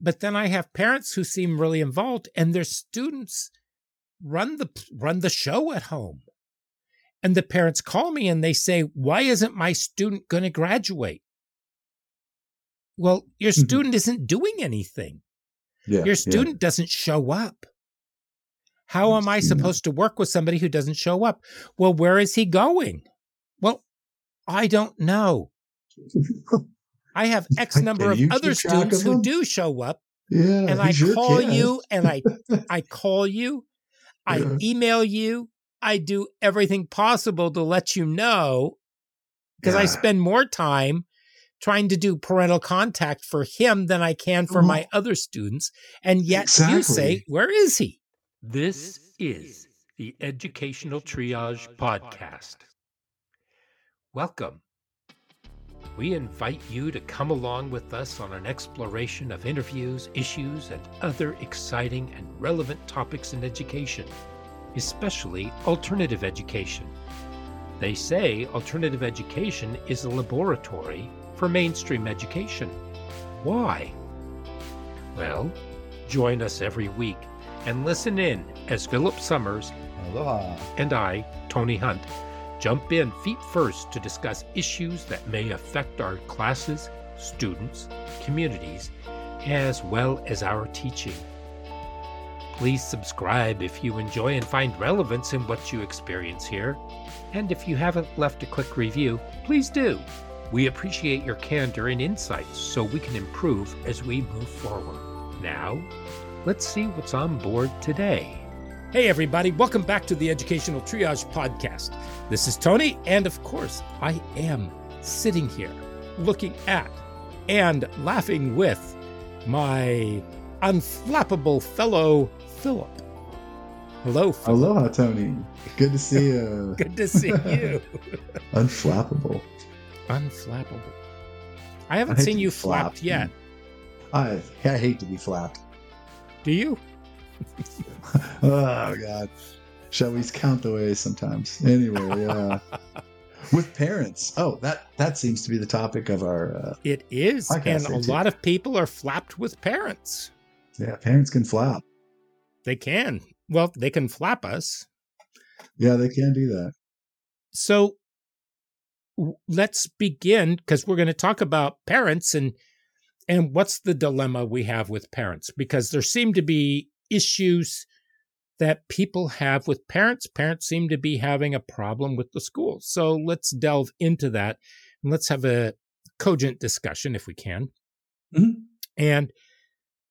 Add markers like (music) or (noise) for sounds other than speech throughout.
but then I have parents who seem really involved and their students run the run the show at home. And the parents call me and they say, "Why isn't my student going to graduate?" Well, your Mhm. student isn't doing anything. Yeah. Your student doesn't show up. How am I supposed to work with somebody who doesn't show up? Well, where is he going? Well, I don't know. (laughs) I have X number of other students of who do show up, Yeah. and I call kid. you, and I (laughs) I call you, I Yeah. email you, I do everything possible to let you know because I spend more time trying to do parental contact for him than I can for my other students. And yet you say, Where is he? This is the Educational Triage Podcast. Welcome. We invite you to come along with us on an exploration of interviews, issues, and other exciting and relevant topics in education, especially alternative education. They say alternative education is a laboratory for mainstream education. Why? Well, join us every week and listen in as Philip Summers Aloha. and I, Tony Hunt, jump in feet first to discuss issues that may affect our classes, students, communities, as well as our teaching. Please subscribe if you enjoy and find relevance in what you experience here. And if you haven't left a quick review, please do. We appreciate your candor and insights so we can improve as we move forward. Now, let's see what's on board today. Hey, everybody, welcome back to the Educational Triage Podcast. This is Tony, and of course, I am sitting here looking at and laughing with my unflappable fellow Philip. Hello, Philip. Aloha, Tony. Good to see you. (laughs) Good to see you. (laughs) Unflappable. Unflappable. I haven't I seen you flapped. flapped yet. I I hate to be flapped. Do you? (laughs) (laughs) Oh God. Shall we count the ways sometimes? Anyway, uh, (laughs) with parents. Oh, that that seems to be the topic of our. Uh, It is. And a too. lot of people are flapped with parents. yeah, parents can flap. They can. Well, they can flap us. Yeah, they can do that. So let's begin because we're going to talk about parents and and what's the dilemma we have with parents because there seem to be issues that people have with parents parents seem to be having a problem with the school so let's delve into that and let's have a cogent discussion if we can Mhm. and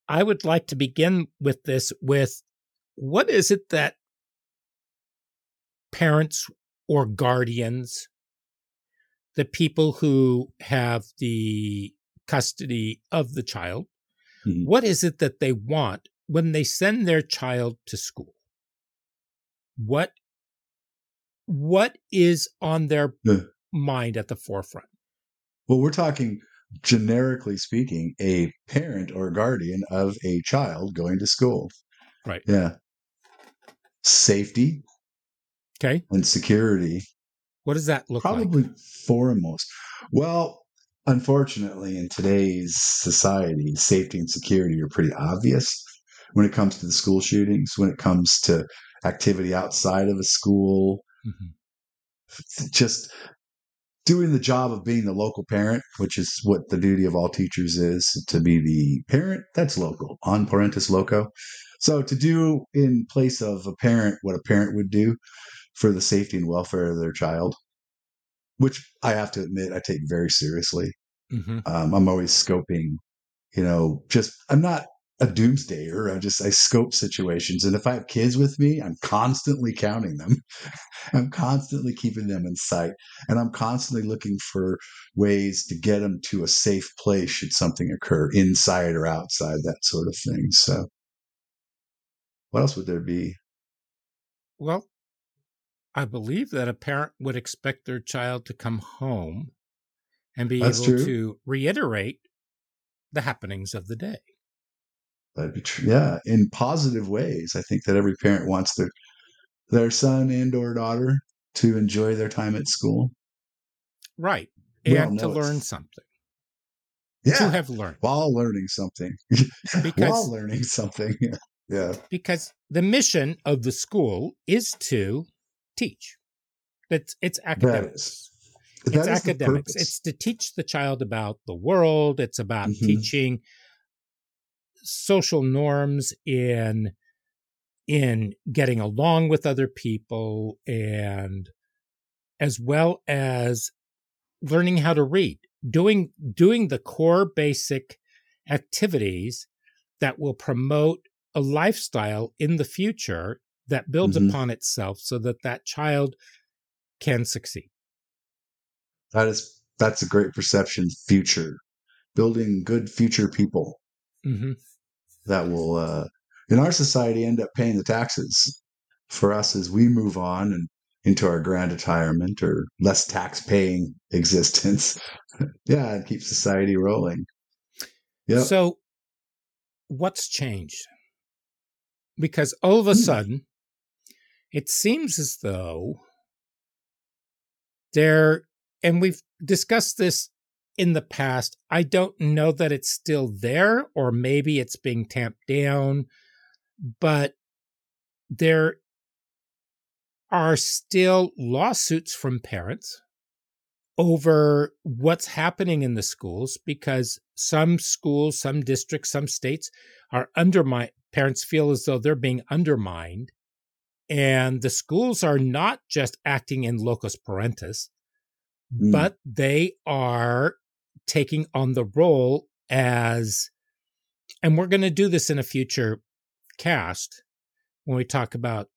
i would like to begin with this with what is it that parents or guardians, the people who have the custody of the child, Mhm. what is it that they want when they send their child to school? What what is on their Yeah. mind at the forefront? Well, we're talking generically speaking, a parent or guardian of a child going to school. Right. Yeah. Safety Okay. and security What does that look like? probably foremost. Well, unfortunately, in today's society, safety and security are pretty obvious when it comes to the school shootings, when it comes to activity outside of a school, Mhm. just doing the job of being the local parent, which is what the duty of all teachers is to be the parent that's local, on parentis loco. So to do in place of a parent what a parent would do for the safety and welfare of their child, which I have to admit I take very seriously. Mhm. Um, I'm always scoping, you know, just I'm not a doomsdayer. I just I scope situations, and if I have kids with me, I'm constantly counting them. (laughs) I'm constantly keeping them in sight, and I'm constantly looking for ways to get them to a safe place should something occur, inside or outside, that sort of thing. So, what else would there be? Well, I believe that a parent would expect their child to come home and be That's able true. to reiterate the happenings of the day. That'd be true. Yeah, in positive ways. I think that every parent wants their their son and or daughter to enjoy their time at school. Right. We And to learn something. Yeah. to have learned While learning something. (laughs) Because- While learning something. (laughs) Yeah. because the mission of the school is to teach. It's it's That academics. is. It's That is the academics. purpose. It's to teach the child about the world. It's about Mhm. teaching social norms in in getting along with other people and as well as learning how to read doing doing the core basic activities that will promote a lifestyle in the future that builds Mhm. upon itself so that that child can succeed That is that's a great perception. Future, building good future people hmm that will, uh, in our society, end up paying the taxes for us as we move on and into our grand retirement or less tax-paying (laughs) existence. yeah, and keep society rolling. Yeah. So, what's changed? Because all of a Hmm. sudden, it seems as though there, and we've discussed this in the past. I don't know that it's still there, or maybe it's being tamped down, but there are still lawsuits from parents over what's happening in the schools because some schools, some districts, some states are undermined. Parents feel as though they're being undermined. And the schools are not just acting in locus parentis, Mm. but they are taking on the role as, and we're going to do this in a future cast when we talk about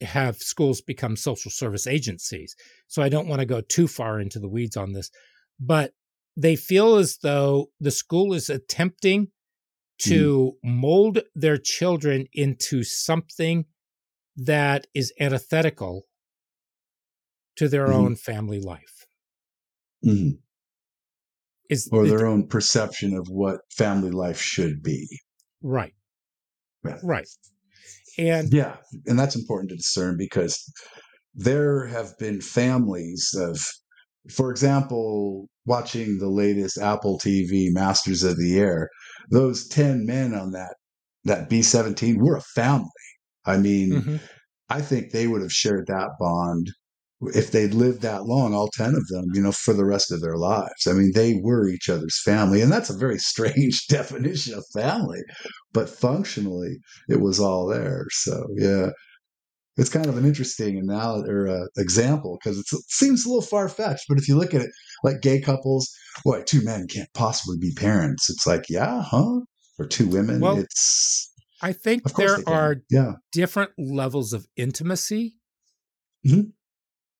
have schools become social service agencies. So I don't want to go too far into the weeds on this, but they feel as though the school is attempting to mold their children into something that is antithetical to their Mhm. own family life. Mhm. Is Or their own perception of what family life should be. right, Yeah. right. And Yeah, and that's important to discern because there have been families of, for example, watching the latest Apple TV Masters of the Air. Those ten men on that that B seventeen were a family. I mean, Mhm. I think they would have shared that bond if they'd lived that long, all 10 of them, you know, for the rest of their lives. I mean, they were each other's family. And that's a very (laughs) strange (laughs) definition of family, but functionally, it was all there. So, yeah. It's kind of an interesting analogy or uh, example because it seems a little far fetched. But if you look at it like gay couples, boy, two men can't possibly be parents. It's like, yeah, huh? Or two women. Well, it's, I think there are yeah. different levels of intimacy. Mhm.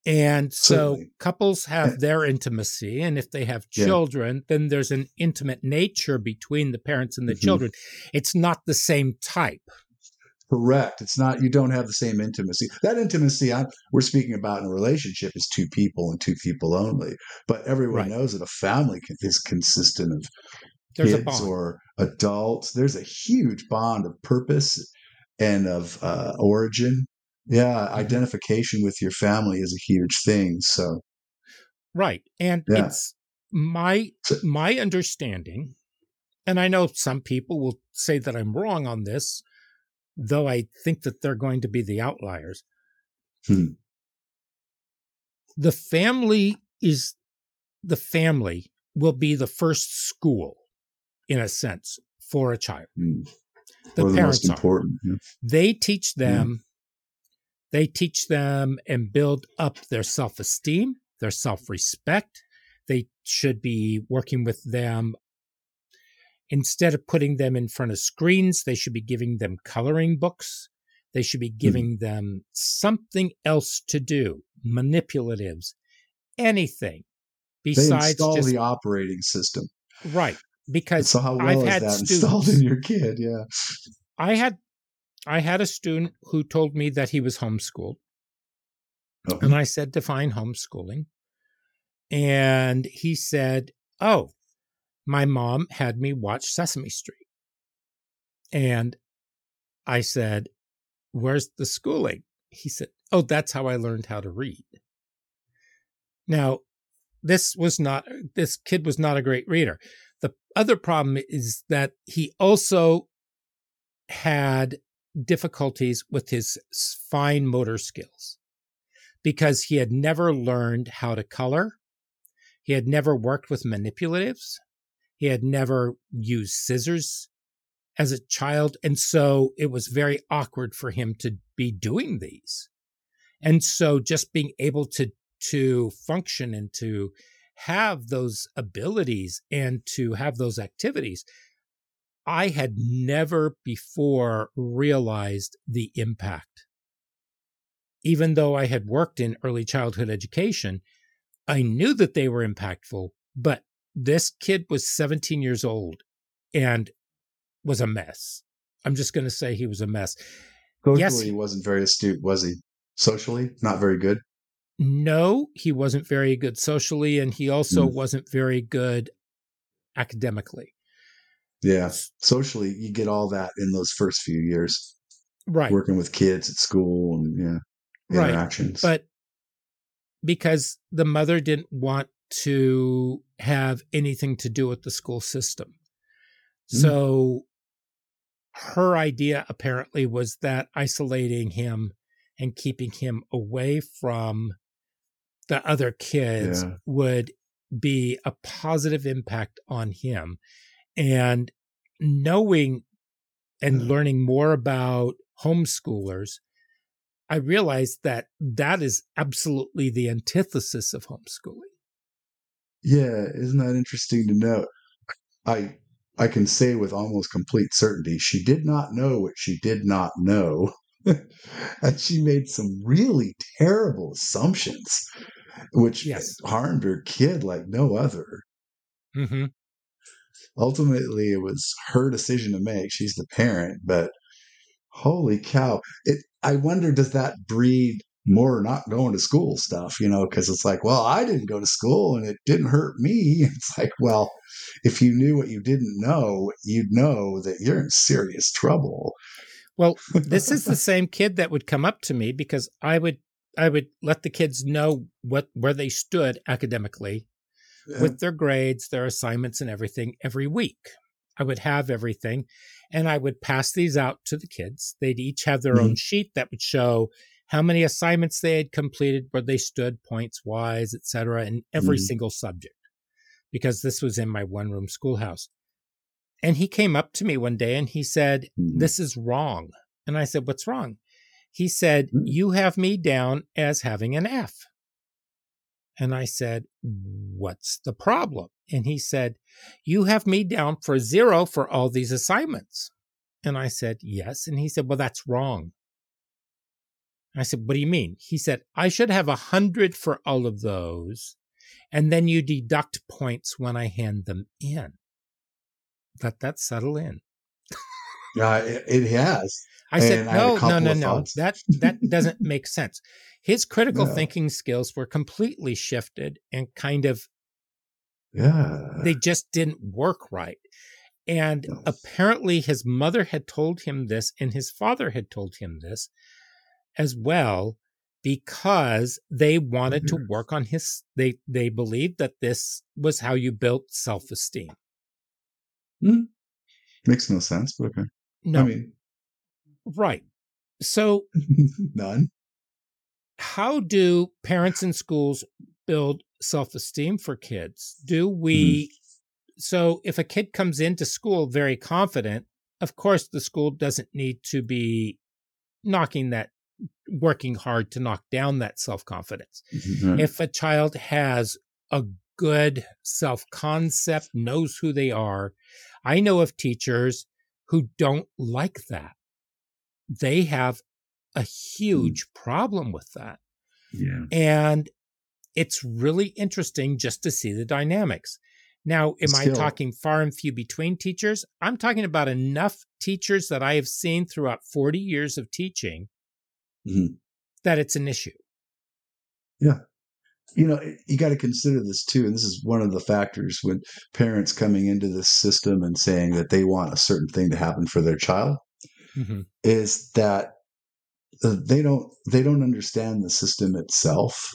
And so Certainly. couples have Yeah. their intimacy. And if they have Yeah. children, then there's an intimate nature between the parents and the Mhm. children. It's not the same type. Correct. It's not, you don't have the same intimacy. That intimacy I, we're speaking about in a relationship is two people and two people only. But everyone Right. knows that a family can- is consistent of There's kids or adults. There's a huge bond of purpose and of uh, origin. Yeah, identification with your family is a huge thing. So, Right. And Yeah. it's my my understanding, and I know some people will say that I'm wrong on this, though I think that they're going to be the outliers. Hmm. The family is the family will be the first school, in a sense, for a child. mm, The the parents most are. important. yeah. They teach them, they teach them and build up their self esteem, their self respect. They should be working with them. Instead of putting them in front of screens, they should be giving them coloring books. They should be hmm. giving them something else to do, manipulatives, anything They besides install just the operating system. right. Because So how well I've is had that installed students- in your kid? Yeah. I had I had a student who told me that he was homeschooled. Oh, And I said, define homeschooling. And he said, Oh, my mom had me watch Sesame Street. And I said, Where's the schooling? He said, Oh, that's how I learned how to read. Now, this was not, this kid was not a great reader. The other problem is that he also had difficulties with his fine motor skills because he had never learned how to color. He had never worked with manipulatives. He had never used scissors as a child. And so it was very awkward for him to be doing these. And so just being able to, to function and to have those abilities and to have those activities, I had never before realized the impact. Even though I had worked in early childhood education, I knew that they were impactful, but this kid was 17 years old and was a mess. I'm just going to say he was a mess. Socially, yes, he wasn't very astute, was he? Socially, not very good. No, he wasn't very good socially, and he also mm. wasn't very good academically. Yeah, socially, you get all that in those first few years, right? Working with kids at school and yeah, interactions. Right. But because the mother didn't want to have anything to do with the school system, mm. so her idea apparently was that isolating him and keeping him away from the other kids yeah. would be a positive impact on him. And knowing and learning more about homeschoolers, I realized that that is absolutely the antithesis of homeschooling. Yeah, isn't that interesting to know? I I can say with almost complete certainty she did not know what she did not know. (laughs) and she made some really terrible assumptions which yes. harmed her kid like no other. Mm-hmm. Ultimately, it was her decision to make. She's the parent, but holy cow! It. I wonder, does that breed more not going to school stuff? You know, because it's like, well, I didn't go to school and it didn't hurt me. (laughs) It's like, well, if you knew what you didn't know, you'd know that you're in serious trouble. Well, this is the same kid that would come up to me because I would I would let the kids know what where they stood academically yeah. with their grades, their assignments and everything every week. I would have everything and I would pass these out to the kids. They'd each have their mm-hmm. own sheet that would show how many assignments they had completed, where they stood points wise, etc., in every mm-hmm. single subject. Because this was in my one room schoolhouse. And he came up to me one day and he said, mm-hmm. This is wrong. And I said, What's wrong? He said, mm. You have me down as having an F. And I said, What's the problem? And he said, You have me down for zero for all these assignments. And I said, Yes. And he said, Well, that's wrong. I said, What do you mean? He said, I should have a hundred for all of those. And then you deduct points when I hand them in. Let that settle in. Yeah, it, it has. I said, no, no, no, no. That that doesn't make sense. His critical no. thinking skills were completely shifted and kind of yeah. They just didn't work right. And no. apparently his mother had told him this and his father had told him this as well because they wanted mm-hmm. to work on his they they believed that this was how you built self-esteem. Mm. Makes no sense, but okay. No. I mean, right. So, (laughs) none. How do parents and schools build self esteem for kids? Do we? Mm-hmm. So, if a kid comes into school very confident, of course, the school doesn't need to be knocking that, working hard to knock down that self confidence. Mm-hmm. If a child has a good self concept, knows who they are, I know of teachers who don't like that. They have a huge problem with that. Yeah. And it's really interesting just to see the dynamics. Now, am Still. I talking far and few between teachers? I'm talking about enough teachers that I have seen throughout 40 years of teaching mm-hmm. that it's an issue. Yeah you know you got to consider this too and this is one of the factors when parents coming into this system and saying that they want a certain thing to happen for their child mm-hmm. is that Uh, they don't they don't understand the system itself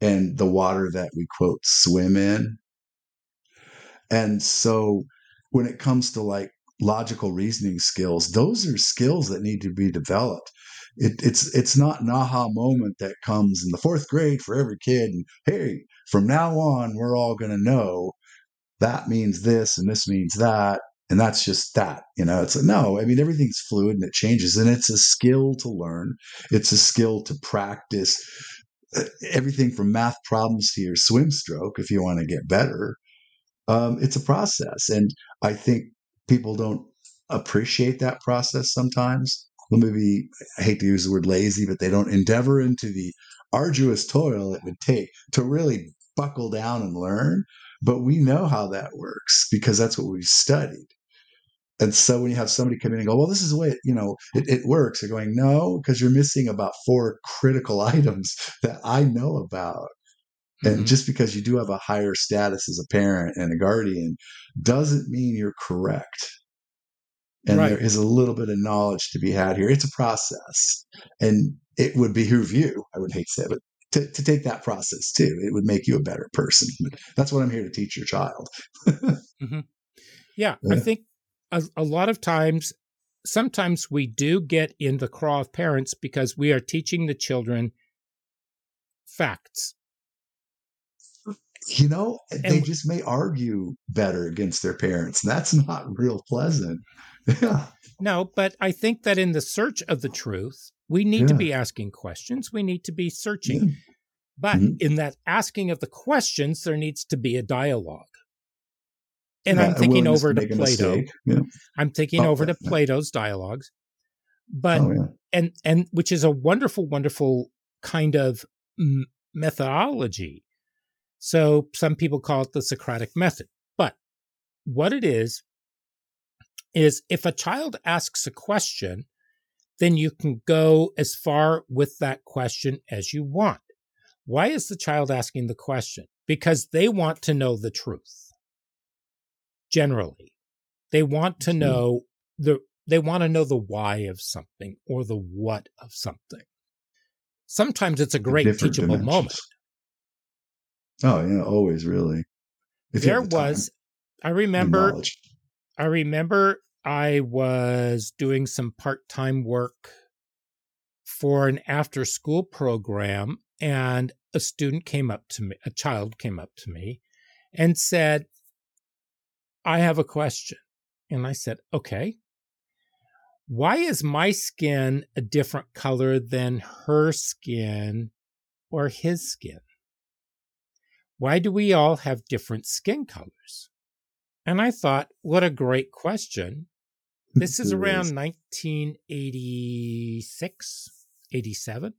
and the water that we quote swim in And so when it comes to like logical reasoning skills, those are skills that need to be developed. It, it's it's not an aha moment that comes in the fourth grade for every kid. And hey, from now on, we're all going to know that means this and this means that and that's just that you know it's like no i mean everything's fluid and it changes and it's a skill to learn. It's a skill to practice uh, everything from math problems to your swim stroke if you want to get better. Um, it's a process and i think people don't appreciate that process sometimes. Maybe i hate to use the word lazy but they don't endeavor into the arduous toil it would take to really buckle down and learn. But we know how that works because that's what we've studied and so when you have somebody come in and go, well, this is the way it, you know it, it works, they're going, no, because you're missing about four critical (laughs) items that I know about. And mm-hmm. just because you do have a higher status as a parent and a guardian doesn't mean you're correct. And right. there is a little bit of knowledge to be had here. It's a process. And it would behoove you, I would hate to say it, but to, to take that process too. It would make you a better person. That's what I'm here to teach your child. (laughs) mm-hmm. yeah, yeah, I think a, a lot of times, sometimes we do get in the craw of parents because we are teaching the children facts. You know, and they just may argue better against their parents. That's (laughs) not real pleasant. Yeah. No, but I think that in the search of the truth, we need yeah. to be asking questions. We need to be searching. Yeah. But mm-hmm. in that asking of the questions, there needs to be a dialogue. And I'm thinking over to, to Plato. Yeah. I'm thinking oh, over to Plato's dialogues. But oh, yeah. and and which is a wonderful, wonderful kind of methodology. So some people call it the Socratic method. But what it is is if a child asks a question, then you can go as far with that question as you want. Why is the child asking the question? Because they want to know the truth generally. They want to know the they want to know the why of something or the what of something. Sometimes it's a great teachable dimensions. moment. Oh, yeah, always really. If there the was I remember I remember I was doing some part-time work for an after school program and a student came up to me, a child came up to me and said, I have a question. And I said, okay. Why is my skin a different color than her skin or his skin? Why do we all have different skin colors? And I thought, what a great question. This is around 1986, 87.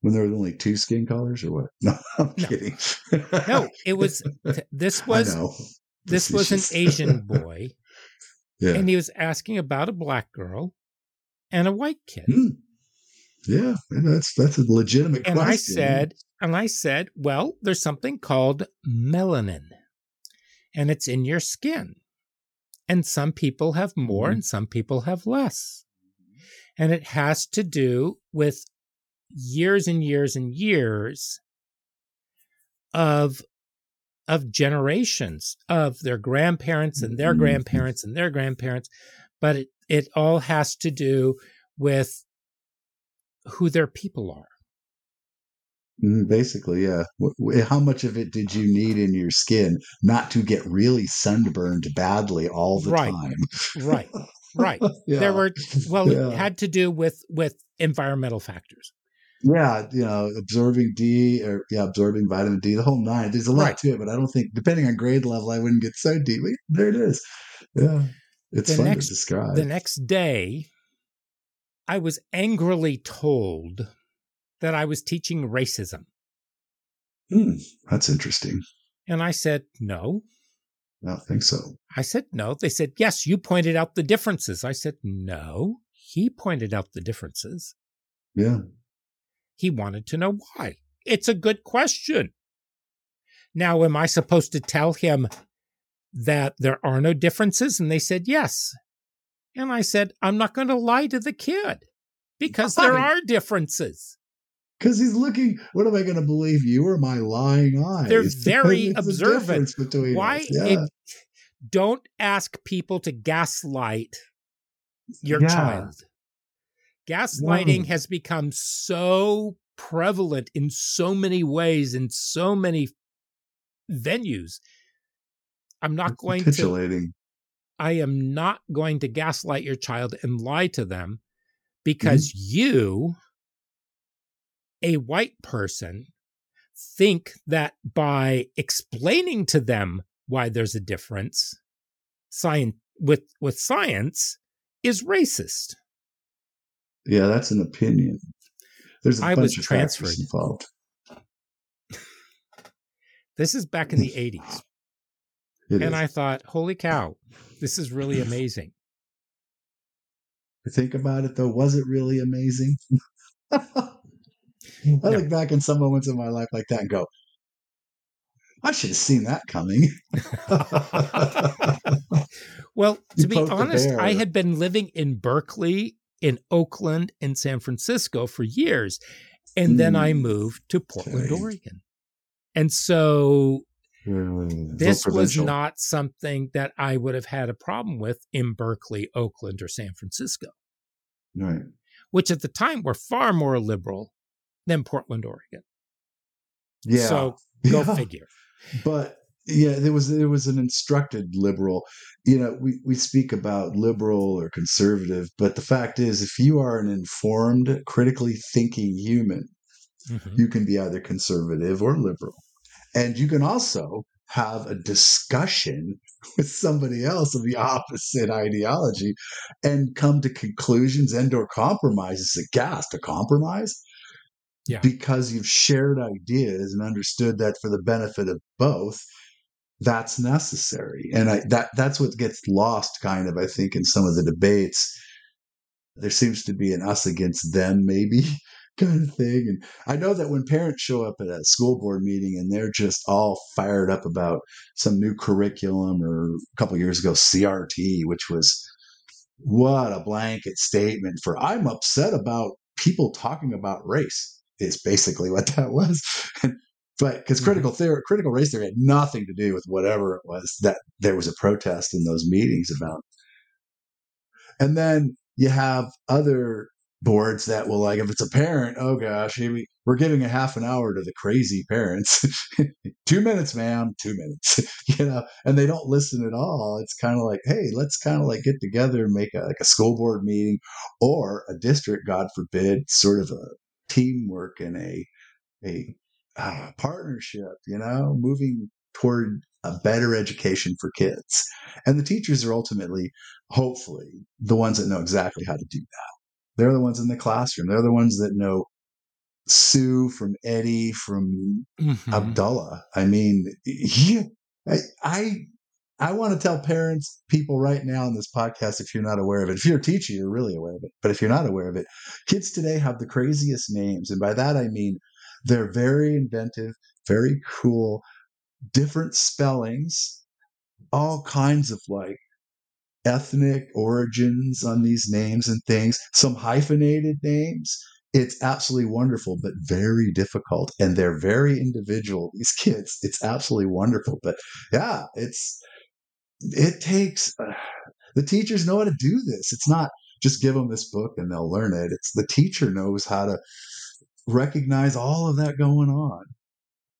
When there were only two skin colors or what? (laughs) No, I'm no. kidding. no, it was, (laughs) this was, this was an Asian (laughs) boy. yeah. And he was asking about a black girl and a white kid. Mm. Yeah, that's that's a legitimate and question. I said, and I said, well, there's something called melanin, and it's in your skin. And some people have more mm-hmm. and some people have less. And it has to do with years and years and years of of generations of their grandparents and their mm-hmm. grandparents and their grandparents, but it, it all has to do with who their people are. Mm, basically, yeah. How much of it did you need in your skin not to get really sunburned badly all the right. time? right, (laughs) right. yeah. There were well, yeah. it had to do with with environmental factors yeah, you know, absorbing D or yeah, absorbing vitamin D, the whole nine. There's a lot right. to it, but I don't think, depending on grade level, I wouldn't get so deep. There it is. Yeah, it's the fun next, to describe. The next day, I was angrily told that I was teaching racism. Hmm, that's interesting. And I said, no. I don't think so. I said, no. They said, yes, you pointed out the differences. I said, no, he pointed out the differences. Yeah. He wanted to know why. It's a good question. Now, am I supposed to tell him that there are no differences? And they said, yes. And I said, I'm not going to lie to the kid because there are differences. Because he's looking, what am I going to believe, you or my lying eyes? They're very (laughs) observant. Between Why? Yeah. It, don't ask people to gaslight your Yeah. child. Gaslighting No. has become so prevalent in so many ways, in so many venues. I'm not going to. I am not going to gaslight your child and lie to them because you, a white person, think that by explaining to them why there's a difference, science with with science is racist. Yeah, that's an opinion. There's a I bunch of transferred. factors involved. This is back in the 80s. (laughs) It And is. I thought, holy cow, this is really (laughs) amazing. think about it though, was it really amazing? (laughs) I look back in some moments of my life like that and go, I should have seen that coming. Well, You to be honest, I had been living in Berkeley, in Oakland, and San Francisco for years. And then I Hmm. moved to Portland, Okay. Oregon. And so this was not something that I would have had a problem with in Berkeley, Oakland, or San Francisco, right. which at the time were far more liberal than Portland, Oregon. Yeah. So (laughs) go Yeah. figure. But yeah, there was there was an instructed liberal. You know, we, we speak about liberal or conservative, but the fact is if you are an informed, critically thinking human, Mhm. you can be either conservative or liberal. And you can also have a discussion (laughs) with somebody else of the opposite ideology and come to conclusions and or compromises. A gas to compromise Yeah. because you've shared ideas and understood that for the benefit of both, that's necessary. And I, that that's what gets lost, kind of, I think, in some of the debates. There seems to be an us against them, maybe (laughs) kind of thing. And I know that when parents show up at a school board meeting and they're just all fired up about some new curriculum or a couple years ago, CRT, which was what a blanket statement for I'm upset about people talking about race is basically what that (laughs) was. But because Mhm. critical theory, critical race theory had nothing to do with whatever it was that there was a protest in those meetings about. And then you have other boards that will like if it's a parent oh gosh we're giving a half an hour to the crazy parents (laughs) two minutes ma'am two minutes (laughs) you know and they don't listen at all it's kind of like hey let's kind of like get together and make a, like a school board meeting or a district god forbid sort of a teamwork and a a uh, partnership you know moving toward a better education for kids and the teachers are ultimately hopefully the ones that know exactly how to do that they're the ones in the classroom. They're the ones that know Sue from Eddie from Mhm. Abdullah. I mean, yeah, I, I, I want to tell parents, people right now on this podcast, if you're not aware of it, if you're a teacher, you're really aware of it. But if you're not aware of it, kids today have the craziest names. And by that, I mean, they're very inventive, very cool, different spellings, all kinds of like ethnic origins on these names and things, some hyphenated names. It's absolutely wonderful, but very difficult. And they're very individual, these kids. It's absolutely wonderful. But yeah, it's, it takes, uh, (sighs) the teachers know how to do this. It's not just give them this book and they'll learn it. It's the teacher knows how to recognize all of that going on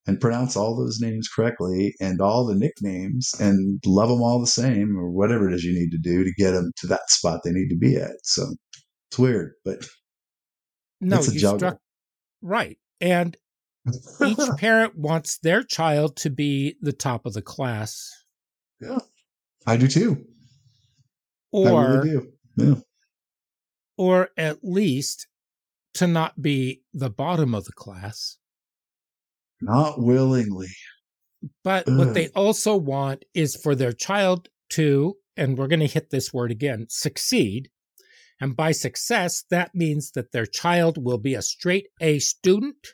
and pronounce all those names correctly and all the nicknames and love them all the same or whatever it is you need to do to get them to that spot they need to be at. So it's weird, but no, it's a you juggle. struck right. And each (laughs) parent wants their child to be the top of the class yeah, I do too. I or really do. Yeah. or at least to not be the bottom of the class. Not willingly. But what they also want is for their child to, and we're going to hit this word again, succeed. And by success, that means that their child will be a straight A student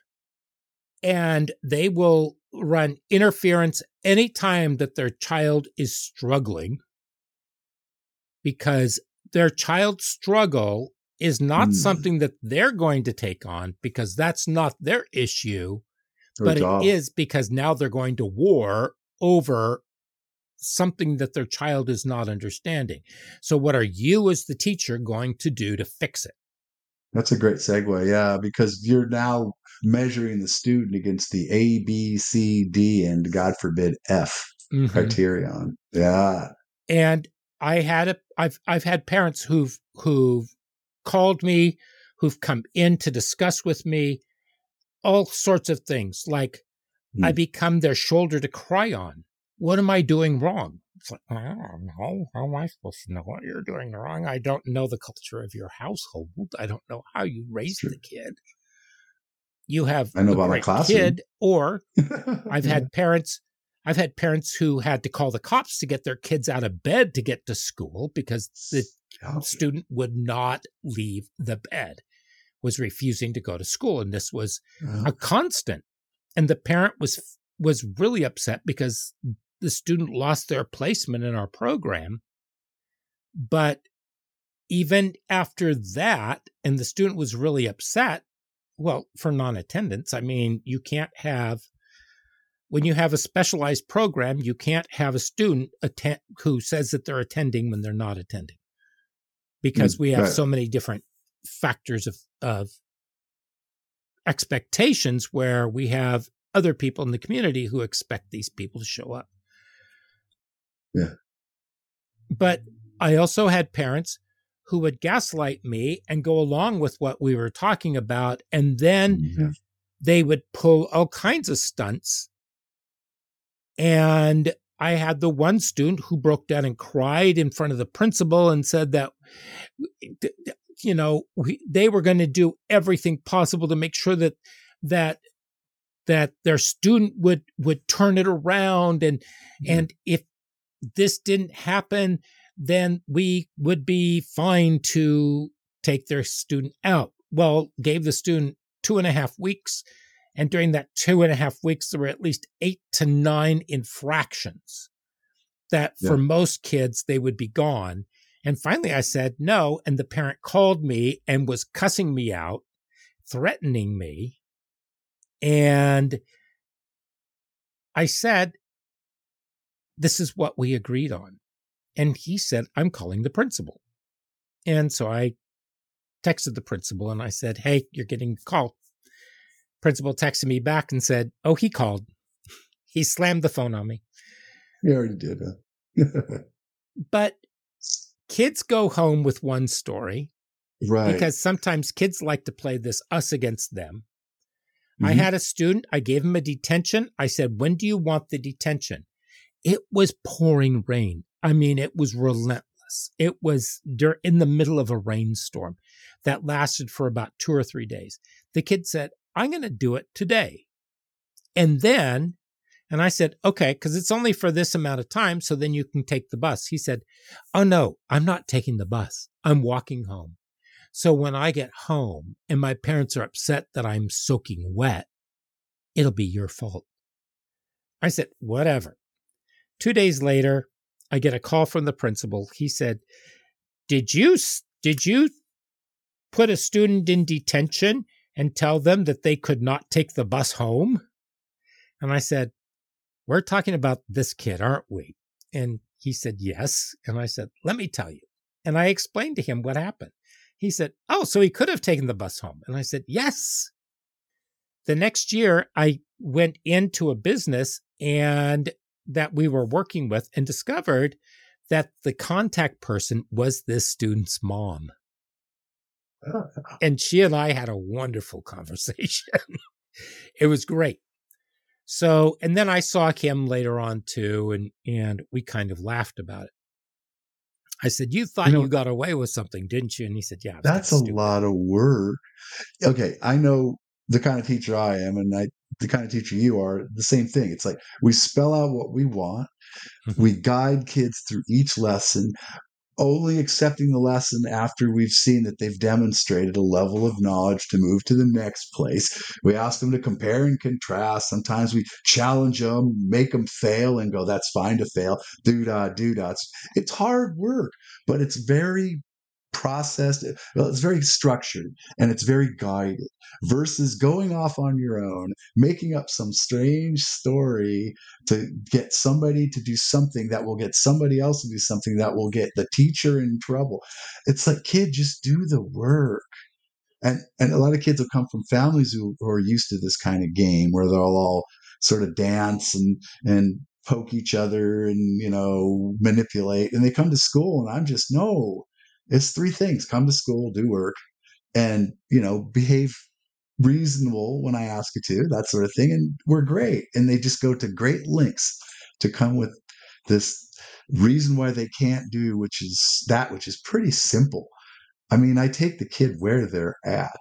and they will run interference anytime that their child is struggling because their child's struggle is not Mm. something that they're going to take on because that's not their issue, but job. it is because now they're going to war over something that their child is not understanding. So, what are you as the teacher going to do to fix it? That's a great segue. Yeah, because you're now measuring the student against the A, B, C, D, and God forbid F Mhm. criterion. Yeah. and I had a I've I've had parents who've who've called me, who've come in to discuss with me all sorts of things. Like I Hmm. become their shoulder to cry on. What am I doing wrong? It's like, I don't know. How am I supposed to know what you're doing wrong? I don't know the culture of your household. I don't know how you raised Sure. the kid. You have I know a about my classroom. kid, or (laughs) I've had parents I've had parents who had to call the cops to get their kids out of bed to get to school because the Yeah. student would not leave the bed, was refusing to go to school. And this was Yeah. a constant. And the parent was was really upset because the student lost their placement in our program. But even after that, and the student was really upset, well, for non-attendance, I mean, you can't have when you have a specialized program, you can't have a student attend who says that they're attending when they're not attending. Because Mm, we have right. so many different factors of of expectations where we have other people in the community who expect these people to show up. Yeah. But I also had parents who would gaslight me and go along with what we were talking about. And then Yeah. they would pull all kinds of stunts. And I had the one student who broke down and cried in front of the principal and said that, you know, we, they were going to do everything possible to make sure that that that their student would would turn it around. And mm-hmm. and if this didn't happen then we would be fine to take their student out. Well gave the student two and a half weeks and during that two and a half weeks there were at least eight to nine infractions that for most kids they would be gone and finally i said no and the parent called me and was cussing me out threatening me and I said, This is what we agreed on. And he said, I'm calling the principal. And so I texted the principal and I said, Hey, you're getting a call. Principal texted me back and said, Oh, he called. He slammed the phone on me. He already did. Huh? (laughs) But kids go home with one story right. because sometimes kids like to play this us against them. I Mhm. had a student, I gave him a detention. I said, When do you want the detention? It was pouring rain. I mean, it was relentless. It was in the middle of a rainstorm that lasted for about two or three days. The kid said, I'm going to do it today. And then, and I said, okay, because it's only for this amount of time. So then you can take the bus. He said, oh no, I'm not taking the bus. I'm walking home. So when I get home and my parents are upset that I'm soaking wet, it'll be your fault. I said, whatever. Two days later, I get a call from the principal. He said, "Did you did you put a student in detention and tell them that they could not take the bus home?" And I said, "We're talking about this kid, aren't we?" And he said, "Yes." And I said, "Let me tell you." And I explained to him what happened. He said, Oh, so he could have taken the bus home. And I said, Yes. The next year, I went into a business and that we were working with and discovered that the contact person was this student's mom. And she and I had a wonderful conversation. (laughs) it was great. So, and then I saw him later on too, and and we kind of laughed about it. I said, "You thought You you, got away with something, didn't you?" And he said, "Yeah." That's a stupid." lot of work. Okay, I know the kind of teacher I am, and I the kind of teacher you are. The same thing. It's like we spell out what we want. Mhm. We guide kids through each lesson, only accepting the lesson after we've seen that they've demonstrated a level of knowledge to move to the next place. We ask them to compare and contrast. Sometimes we challenge them, make them fail, and go, "That's fine to fail." Do da do da. It's, it's hard work, but it's very processed. Well, it's very structured and it's very guided versus going off on your own, making up some strange story to get somebody to do something that will get somebody else to do something that will get the teacher in trouble. It's like, kid, just do the work. And, and a lot of kids will come from families who, who are used to this kind of game where they'll all sort of dance and, and poke each other and, you know, manipulate. And they come to school and I'm just, no, it's three things come to school, do work, and, you know, behave reasonable when I ask you to, that sort of thing. And we're great. And they just go to great lengths to come with this reason why they can't do, which is that, which is pretty simple. I mean, I take the kid where they're at.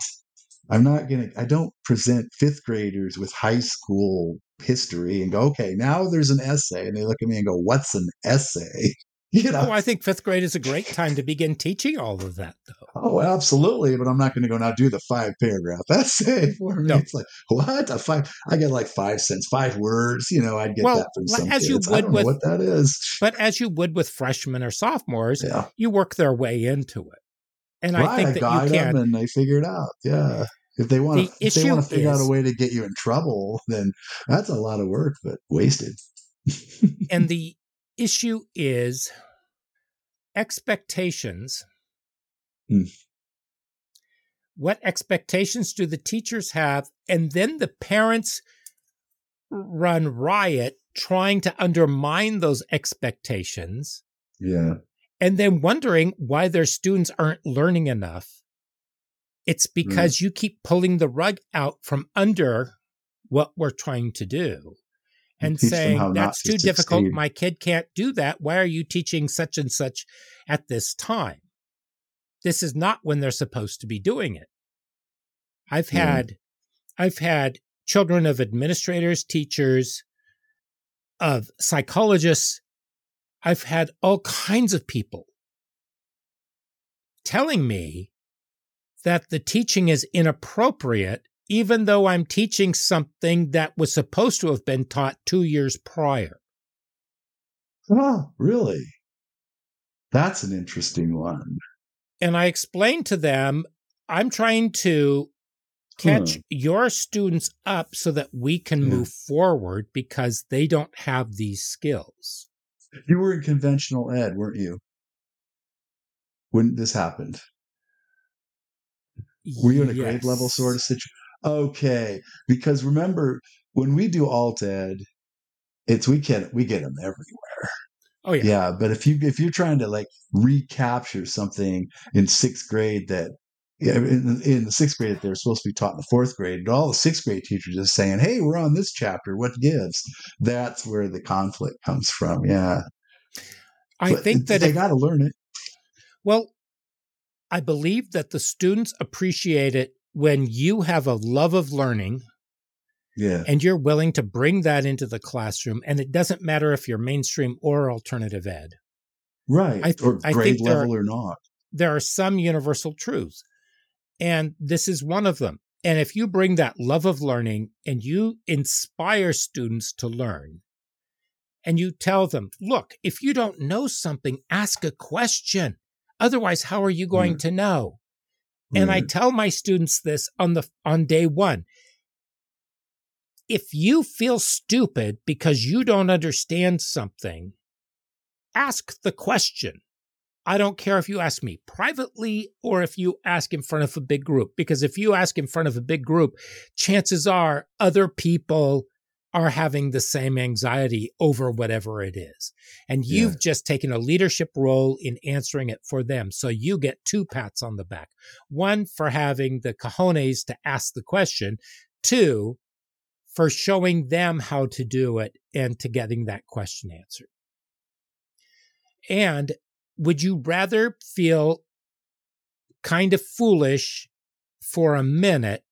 I'm not going to, I don't present fifth graders with high school history and go, okay, now there's an essay. And they look at me and go, what's an essay? (laughs) You oh, know? Oh, I think fifth grade is a great time to begin teaching all of that, though. Oh, absolutely. But I'm not going to go now do the five paragraph essay for me. No. It's like, what? A five? I get like five cents, five words. You know, I'd get well, that from some as kids. You would with, what that is. But as you would with freshmen or sophomores, yeah. you work their way into it. And right, I think I that you can. and they figure it out. Yeah. If they want to, if they want to figure is, out a way to get you in trouble, then that's a lot of work, but wasted. (laughs) and the issue is expectations. Mm. What expectations do the teachers have? And then the parents run riot trying to undermine those expectations. Yeah. And then wondering why their students aren't learning enough. It's because mm. you keep pulling the rug out from under what we're trying to do and saying that's too difficult. My kid can't do that. Why are you teaching such and such at this time? This is not when they're supposed to be doing it. I've had. I've had children of administrators, teachers, of psychologists. I've had all kinds of people telling me that the teaching is inappropriate even though I'm teaching something that was supposed to have been taught two years prior. Oh, really? That's an interesting one. And I explained to them, I'm trying to catch huh. your students up so that we can yeah. move forward because they don't have these skills. You were in conventional ed, weren't you? When this happened? Were you in a yes. grade level sort of situation? Okay, because remember when we do alt ed, it's we get we get them everywhere. Oh yeah, yeah. But if you if you're trying to like recapture something in sixth grade that in, in the sixth grade that they're supposed to be taught in the fourth grade, and all the sixth grade teachers are saying, "Hey, we're on this chapter. What gives?" That's where the conflict comes from. Yeah, I but think that they got to learn it. Well, I believe that the students appreciate it when you have a love of learning yeah. and you're willing to bring that into the classroom and it doesn't matter if you're mainstream or alternative ed. Right I, or grade level are, or not. there are some universal truths and this is one of them. And if you bring that love of learning and you inspire students to learn and you tell them look if you don't know something ask a question. Otherwise how are you going mm. to know and I mm-hmm. tell my students this on the on day 1. If you feel stupid because you don't understand something, ask the question. I don't care if you ask me privately or if you ask in front of a big group, because if you ask in front of a big group, chances are other people are having the same anxiety over whatever it is. And you've yeah. just taken a leadership role in answering it for them. So you get two pats on the back. One for having the cojones to ask the question. Two, for showing them how to do it and to getting that question answered. And would you rather feel kind of foolish for a minute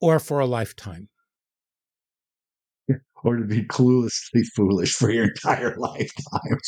or for a lifetime? Or to be cluelessly (laughs) foolish for your entire lifetime.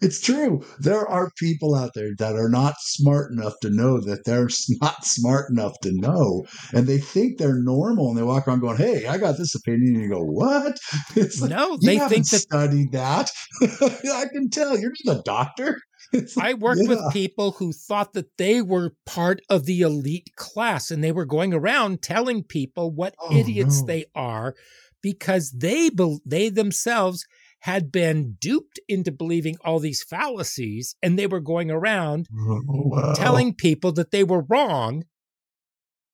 It's true. There are people out there that are not smart enough to know that they're not smart enough to know. And they think they're normal and they walk around going, Hey, I got this opinion. And you go, What? (laughs) It's like, no, they think that studied that. (laughs) I can tell you're not a doctor. It's I like, worked with people who thought that they were part of the elite class and they were going around telling people what Oh, idiots no. they are because they bel they themselves had been duped into believing all these fallacies and they were going around (laughs) wow. telling people that they were wrong.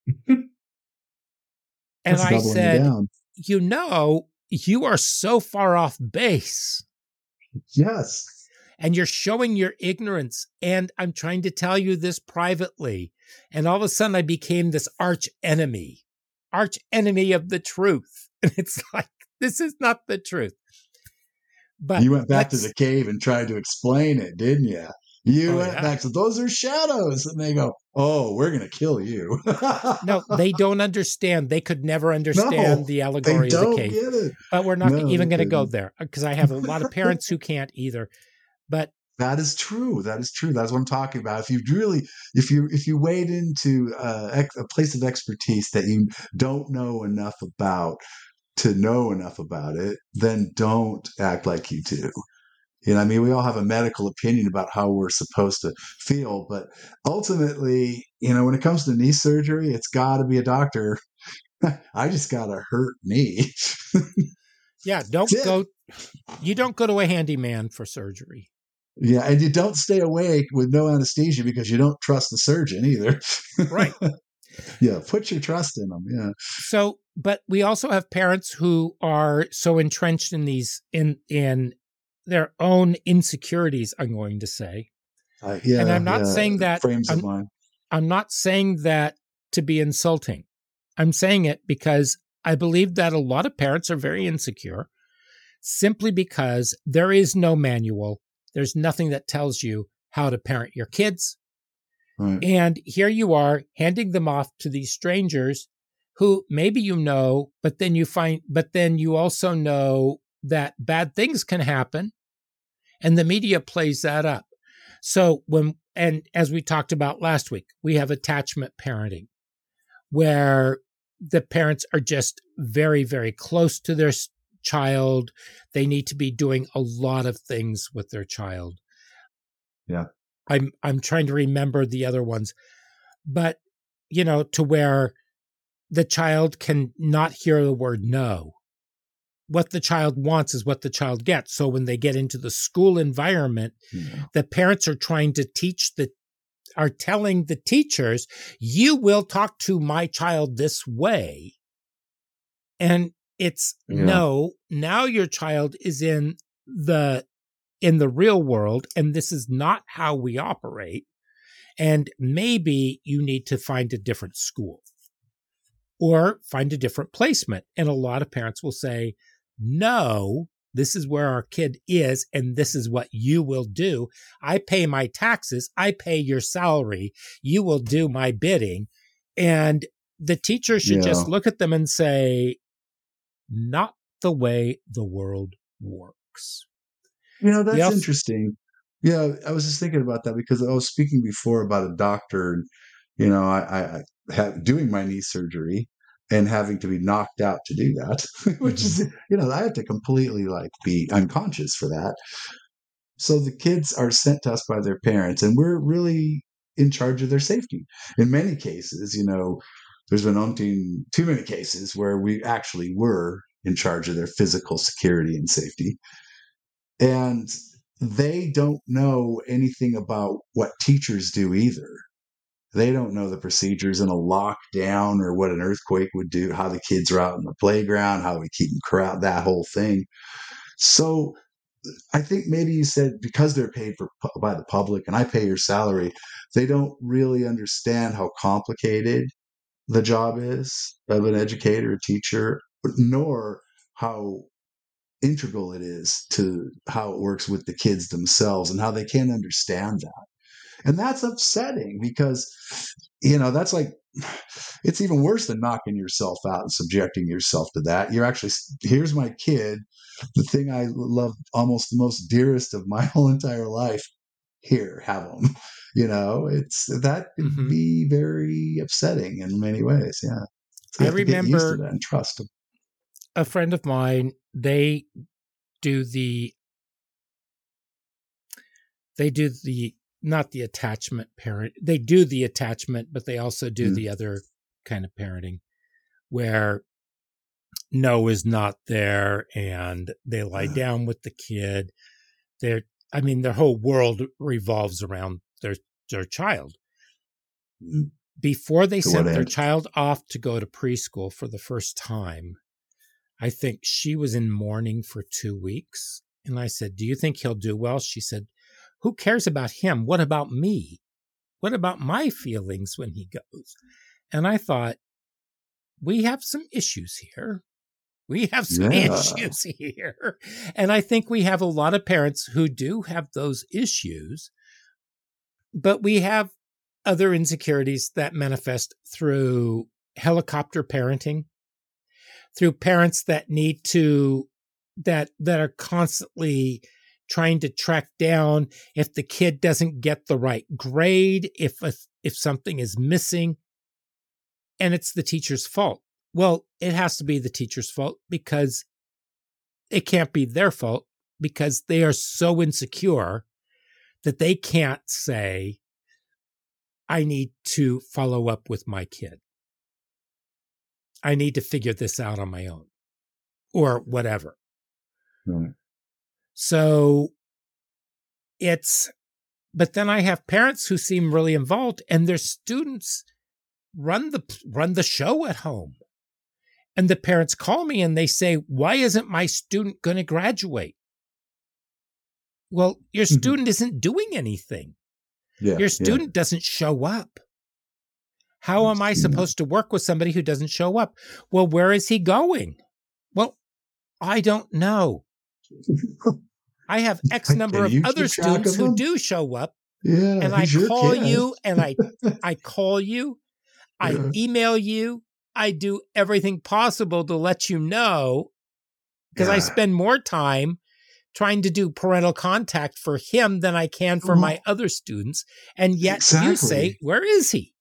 (laughs) and I said, you know, you are so far off base yes. and you're showing your ignorance. And I'm trying to tell you this privately. And all of a sudden, I became this arch enemy, arch enemy of the truth. And it's (laughs) like, this is not the truth. But you went back to the cave and tried to explain it, didn't you? You Oh, went yeah. back to those are shadows, and they go, "Oh, we're gonna kill you." No, they (laughs) don't understand. They could never understand No, the allegory of the cave. get it. But we're not No, even going to go there because I have a lot of (laughs) parents who can't either. But That is true. That is true. That's what I'm talking about. If you really, if you if you wade into uh, ex- a place of expertise that you don't know enough about to know enough about it, then don't act like you do. You know, I mean, we all have a medical opinion about how we're supposed to feel, but ultimately, you know, when it comes to knee surgery, it's got to be a doctor. (laughs) I just got a hurt knee. (laughs) yeah, don't go. You don't go to a handyman for surgery. yeah, and you don't stay awake with no anesthesia because you don't trust the surgeon either. Right. (laughs) yeah, put your trust in them. Yeah. So, but we also have parents who are so entrenched in these in in their own insecurities. I'm going to say. Uh, yeah, And I'm not yeah, saying that- frames of I'm- mind. I'm not saying that to be insulting. I'm saying it because I believe that a lot of parents are very insecure simply because there is no manual. There's nothing that tells you how to parent your kids. Right. And here you are handing them off to these strangers who maybe you know, but then you find, but then you also know that bad things can happen. And the media plays that up. So when, and as we talked about last week, we have attachment parenting where the parents are just very, very close to their child. They need to be doing a lot of things with their child. Yeah. I'm I'm trying to remember the other ones. But you know, to where the child can not hear the word no. What the child wants is what the child gets. So when they get into the school environment, Yeah. the parents are trying to teach the are telling the teachers you will talk to my child this way and it's Yeah. no now your child is in the in the real world and this is not how we operate and maybe you need to find a different school or find a different placement and a lot of parents will say no this is where our kid is and this is what you will do I pay my taxes, I pay your salary, you will do my bidding. And the teacher should just look at them and say, not the way the world works. You know, that's also- interesting. Yeah, I was just thinking about that because I was speaking before about a doctor, and you know, I, I, had doing my knee surgery and having to be knocked out to do that, (laughs) which is, mm-hmm. you know, I have to completely like be unconscious for that. So the kids are sent to us by their parents, and we're really in charge of their safety. In many cases, you know, there's been umpteen too many cases where we actually were in charge of their physical security and safety and they don't know anything about what teachers do either. They don't know the procedures in a lockdown or what an earthquake would do, how the kids are out in the playground, how we keep them corralled, that whole thing. So I think maybe you said because they're paid for by the public and I pay your salary, they don't really understand how complicated the job is of an educator, a teacher, nor how integral it is to how it works with the kids themselves and how they can't understand that. And that's upsetting because, you know, that's like, it's even worse than knocking yourself out and subjecting yourself to that. You're actually, here's my kid, the thing I love almost the most dearest of my (laughs) whole entire life. Here, have them. (laughs) You know, it's that can Mhm. be very upsetting in many ways. Yeah. So I you to get used to remember- and trust them. A friend of mine, they do the they do the not the attachment parent. They do the attachment, but they also do mm. the other kind of parenting where no is not there and they lie down with the kid. They're I mean their whole world revolves around their their child. Before they sent their child off to go to preschool for the first time, I think she was in mourning for two weeks. And I said, Do you think he'll do well? She said, Who cares about him? What about me? What about my feelings when he goes? And I thought, We have some issues here. We have some (laughs) yeah. issues here. And I think we have a lot of parents who do have those issues, but we have other insecurities that manifest through helicopter parenting through parents that need to that that are constantly trying to track down if the kid doesn't get the right grade if a, if something is missing. And it's the teacher's fault. Well it has to be the teacher's fault because it can't be their fault because they are so insecure that they can't say i need to follow up with my kid I need to figure this out on my own or whatever. Right. So it's, but then I have parents who seem really involved and their students run the, run the show at home. And the parents call me and they say, why isn't my student going to graduate? Well, your mm-hmm. student isn't doing anything. Yeah, your student yeah. doesn't show up. How am I supposed to work with somebody who doesn't show up? Well, where is he going? Well, I don't know. I have (laughs) X number of other students of who do show up. Yeah, and I call you and I (laughs) I call you, I yeah. email you, I do everything possible to let you know because yeah. I spend more time trying to do parental contact for him than I can for my other students. And yet exactly. you say, where is he?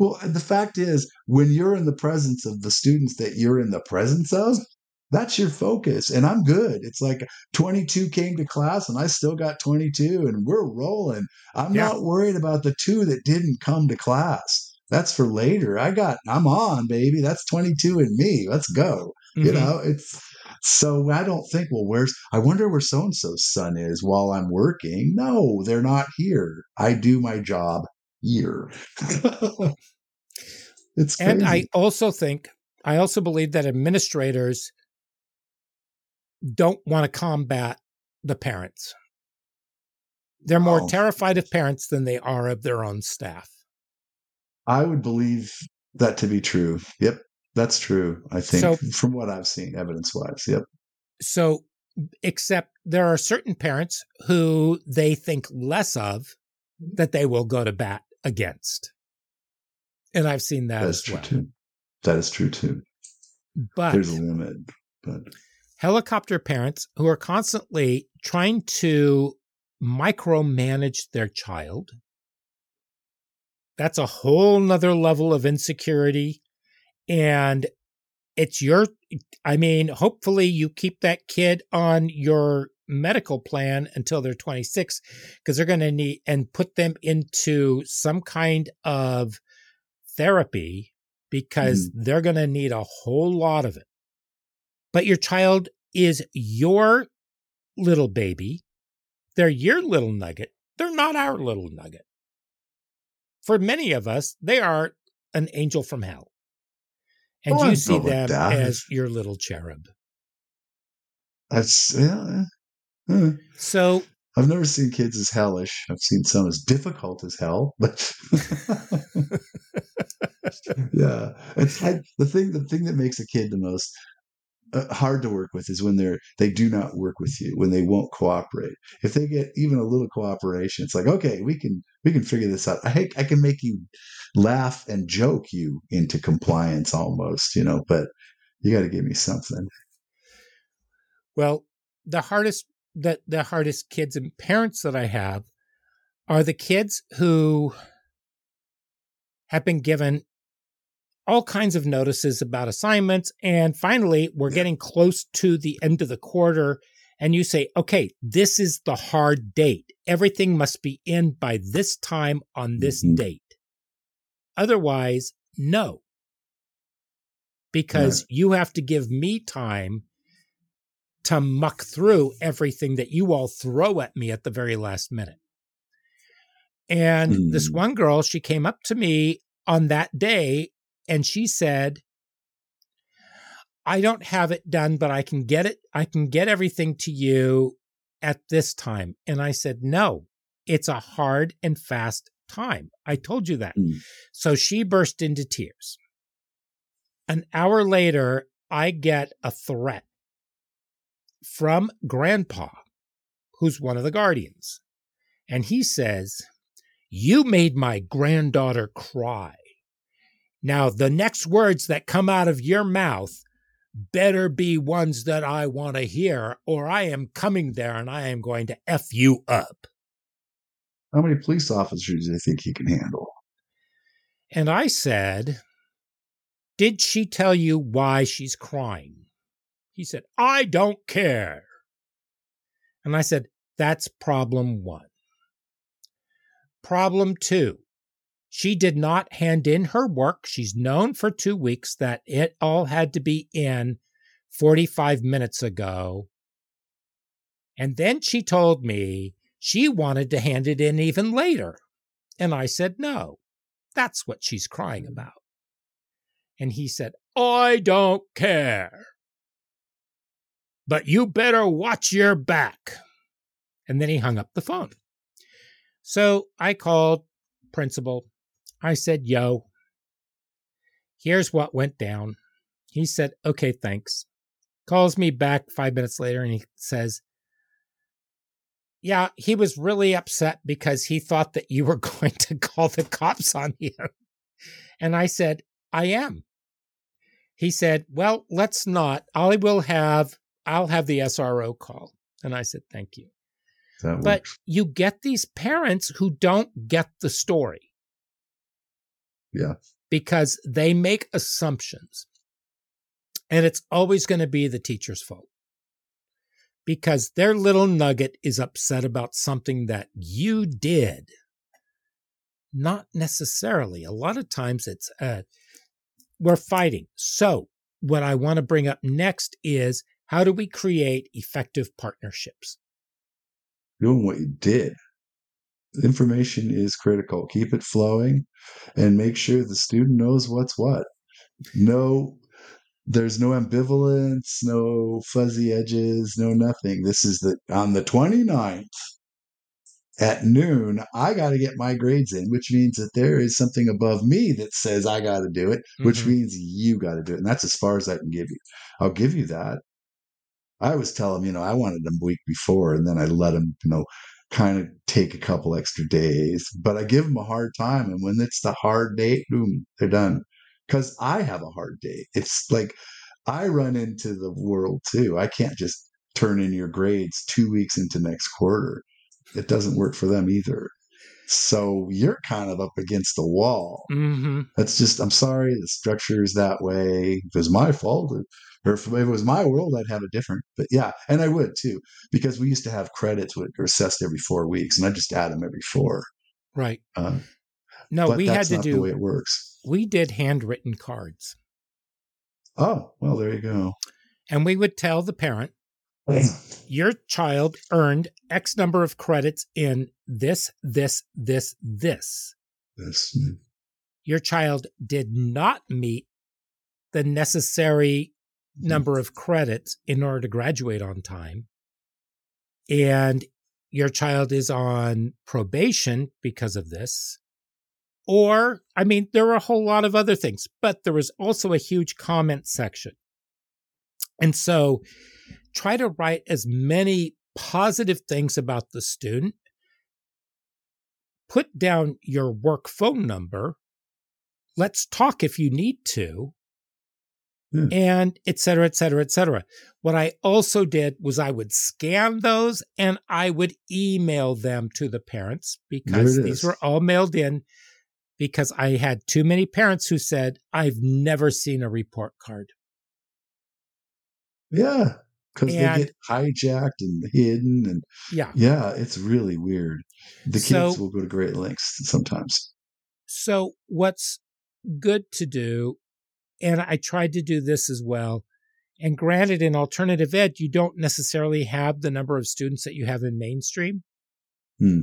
Well, the fact is, when you're in the presence of the students that you're in the presence of, that's your focus. And I'm good. It's like 22 came to class and I still got 22 and we're rolling. I'm yeah. not worried about the two that didn't come to class. That's for later. I got, I'm on, baby. That's 22 and me. Let's go. Mm-hmm. You know, it's so I don't think, well, where's, I wonder where so and so's son is while I'm working. No, they're not here. I do my job year. (laughs) it's crazy. and I also think I also believe that administrators don't want to combat the parents. They're more oh. terrified of parents than they are of their own staff. I would believe that to be true. Yep, that's true. I think so, from what I've seen evidence wise. Yep. So, except there are certain parents who they think less of that they will go to bat against. And I've seen that, that as true well. Too. That is true too. But there's a limit. But helicopter parents who are constantly trying to micromanage their child. That's a whole nother level of insecurity. And it's your, I mean, hopefully you keep that kid on your medical plan until they're 26 because they're going to need and put them into some kind of therapy because mm. they're going to need a whole lot of it. But your child is your little baby. They're your little nugget. They're not our little nugget. For many of us, they are an angel from hell. And oh, you see them as your little cherub. That's yeah, Hmm. So I've never seen kids as hellish. I've seen some as difficult as hell, but (laughs) yeah, it's the thing. The thing that makes a kid the most uh, hard to work with is when they're they do not work with you when they won't cooperate. If they get even a little cooperation, it's like okay, we can we can figure this out. I I can make you laugh and joke you into compliance almost, you know, but you got to give me something. Well, the hardest that the hardest kids and parents that I have are the kids who have been given all kinds of notices about assignments. And finally, we're getting close to the end of the quarter and you say, okay, this is the hard date. Everything must be in by this time on this Mhm. date. Otherwise, no. Because you have to give me time to muck through everything that you all throw at me at the very last minute. And this Mm. one girl, she came up to me on that day and she said, I don't have it done, but I can get it. I can get everything to you at this time. And I said, no, it's a hard and fast time. I told you that. Mm. So she burst into tears. An hour later, I get a threat from grandpa, who's one of the guardians. And he says, You made my granddaughter cry. Now, the next words that come out of your mouth better be ones that I want to hear, or I am coming there and I am going to F you up. How many police officers do you think he can handle? And I said, Did she tell you why she's crying? He said, I don't care. And I said, That's problem one. Problem two, she did not hand in her work. She's known for two weeks that it all had to be in 45 minutes ago. And then she told me she wanted to hand it in even later. And I said, No, that's what she's crying about. And he said, I don't care. But you better watch your back. And then he hung up the phone. So I called principal. I said, Yo, here's what went down. He said, Okay, thanks. Calls me back five minutes later and he says, Yeah, he was really upset because he thought that you were (laughs) going to call the cops on him. And I said, I am. He said, Well, let's not. I will have I'll have the SRO call. And I said, Thank you. That But works. you get these parents who don't get the story. Yeah. Because they make assumptions. And it's always going to be the teacher's fault. Because their little nugget is upset about something that you did. Not necessarily. A lot of times it's, uh, we're fighting. So, what I want to bring up next is how do we create effective partnerships? doing what you did. Information is critical. Keep it flowing and make sure the student knows what's what. No, there's no ambivalence, no fuzzy edges, no nothing. This is the on the 29th at noon, I got to get my grades in, which means that there is something above me that says I got to do it, which Mhm. means you got to do it. And that's as far as I can give you. I'll give you that. I always tell them, you know, I wanted them week before, and then I let them, you know, kind of take a couple extra days. But I give them a hard time, and when it's the hard date, boom, they're done. Because I have a hard date. It's like I run into the world too. I can't just turn in your grades two weeks into next quarter. It doesn't work for them either. So you're kind of up against the wall. Mm-hmm. That's just, I'm sorry, the structure is that way. If it was my fault, or if it was my world, I'd have it different. But yeah, and I would too, because we used to have credits which were assessed every four weeks, and I just add them every four. Right. Uh, No, we had to not the way do, it works. we did handwritten cards. Oh, well, there you go. And we would tell the parent, (clears throat) your child earned X number of credits in this, this, this, this. This, Your child did not meet the necessary mm-hmm. number of credits in order to graduate on time. And your child is on probation because of this. Or, I mean, there are a whole lot of other things, but there was also a huge comment section. And so try to write as many positive things about the student. Put down your work phone number. Let's talk if you need to. Yeah. And et cetera, et cetera, et cetera. What I also did was I would scan those and I would email them to the parents because these were all mailed in because I had too many parents who said, I've never seen a report card. Yeah. Because they get hijacked and hidden and Yeah. yeah it's really weird the kids So- will go to great lengths sometimes So, what's good to do, and I tried to do this as well. And granted, in alternative ed, you don't necessarily have the number of students that you have in mainstream. Hmm.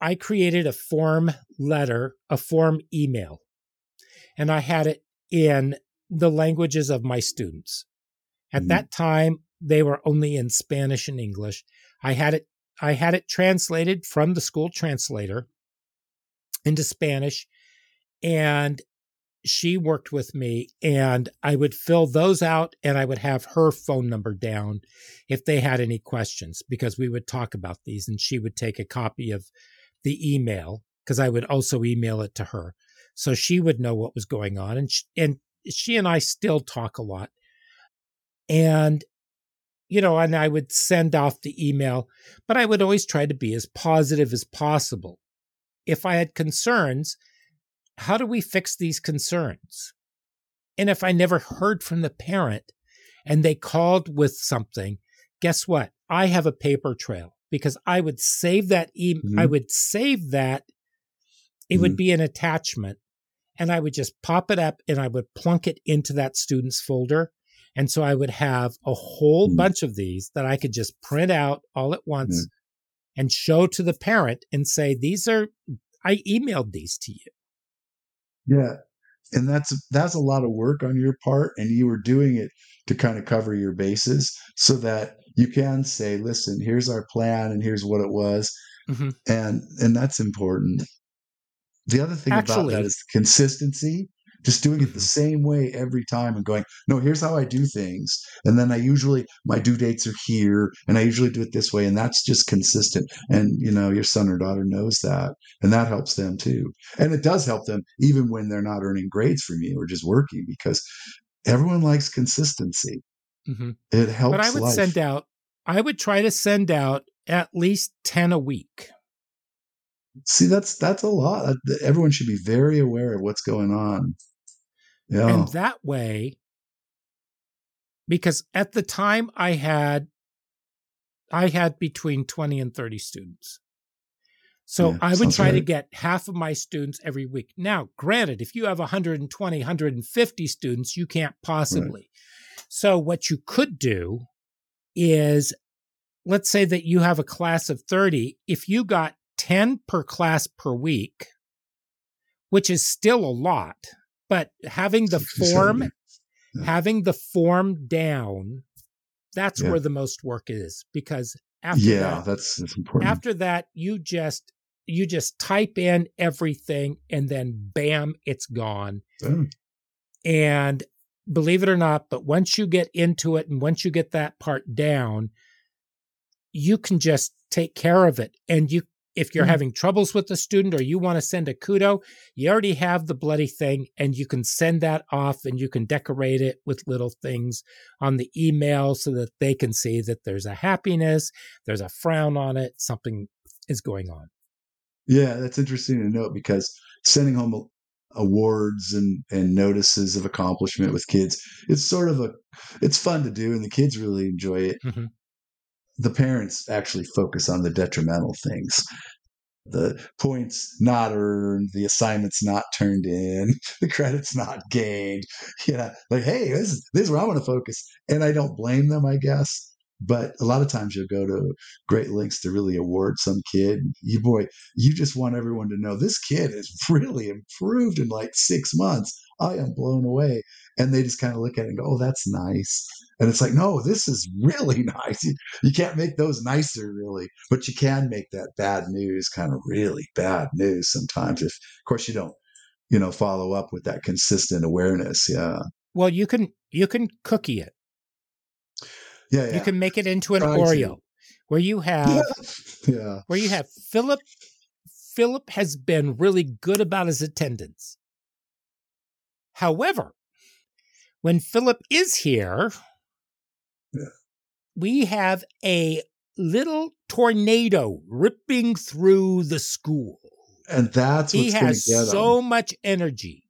I created a form letter, a form email, and I had it in the languages of my students. At Hmm. that time, they were only in Spanish and English. I had it, I had it translated from the school translator into Spanish and she worked with me and I would fill those out and I would have her phone number down if they had any questions because we would talk about these and she would take a copy of the email because I would also email it to her so she would know what was going on and she, and she and I still talk a lot and you know and I would send off the email but I would always try to be as positive as possible if I had concerns, how do we fix these concerns? And if I never heard from the parent and they called with something, guess what? I have a paper trail because I would save that email. Mhm. I would save that. It would Mhm. be an attachment and I would just pop it up and I would plunk it into that student's folder. And so I would have a whole Mhm. bunch of these that I could just print out all at once and show to the parent and say, these are, I emailed these to you. Yeah. And that's that's a lot of work on your part and you were doing it to kind of cover your bases so that you can say, listen, here's our plan and here's what it was. Mhm. And and that's important. The other thing about that is consistency, just doing it the Mhm. same way every time and going, no, here's how I do things. And then I usually my due dates are here and I usually do it this way. And that's just consistent. And you know, your son or daughter knows that. And that helps them too. And it does help them even when they're not earning grades from you or just working because everyone likes consistency. Mhm. It helps. But I would life. send out, I would try to send out at least 10 a week. See, that's that's a lot. Everyone should be very aware of what's going on. Yeah. And that way, because at the time I had, I had between 20 and 30 students. So Yeah, I would try to get half of my students every week. Now, granted, if you have 120, 150 students, you can't possibly. So what you could do is, let's say that you have a class of 30. If you got 10 per class per week, which is still a lot, but having the form Yeah. having the form down that's Yeah. where the most work is because after Yeah, that that's that's important. after that you just you just type in everything and then bam it's gone and believe it or not but once you get into it and once you get that part down you can just take care of it and you if you're Mhm. having troubles with the student or you want to send a kudo you already have the bloody thing and you can send that off and you can decorate it with little things on the email so that they can see that there's a happiness there's a frown on it something is going on Yeah, that's interesting to note because sending home awards and and notices of accomplishment with kids, it's sort of a it's fun to do and the kids really enjoy it. Mhm. The parents actually focus on the detrimental things. The points not earned, the assignments not turned in, (laughs) the credits not gained. Yeah, like hey, this is this is where I want to focus, and I don't blame them, I guess. But a lot of times you'll go to great lengths to really award some kid. You boy, you just want everyone to know this kid has (laughs) really improved in like six months. I am blown away. And they just kind of look at it and go, oh, that's nice. And it's like, no, this is really (laughs) nice. You, you can't make those nicer, really, but you can make that bad news kind of really bad news sometimes. If, of course, you don't, you know, follow up with that consistent awareness. Yeah. well you can you can cookie it Yeah. yeah. you can make it into an Try to. oreo where you (laughs) have yeah. where you have Philip. Philip has been really good about his attendance. However, when Philip is here, Yeah. we have a little tornado ripping through the school. And that's what's He has to get 'em. so much energy.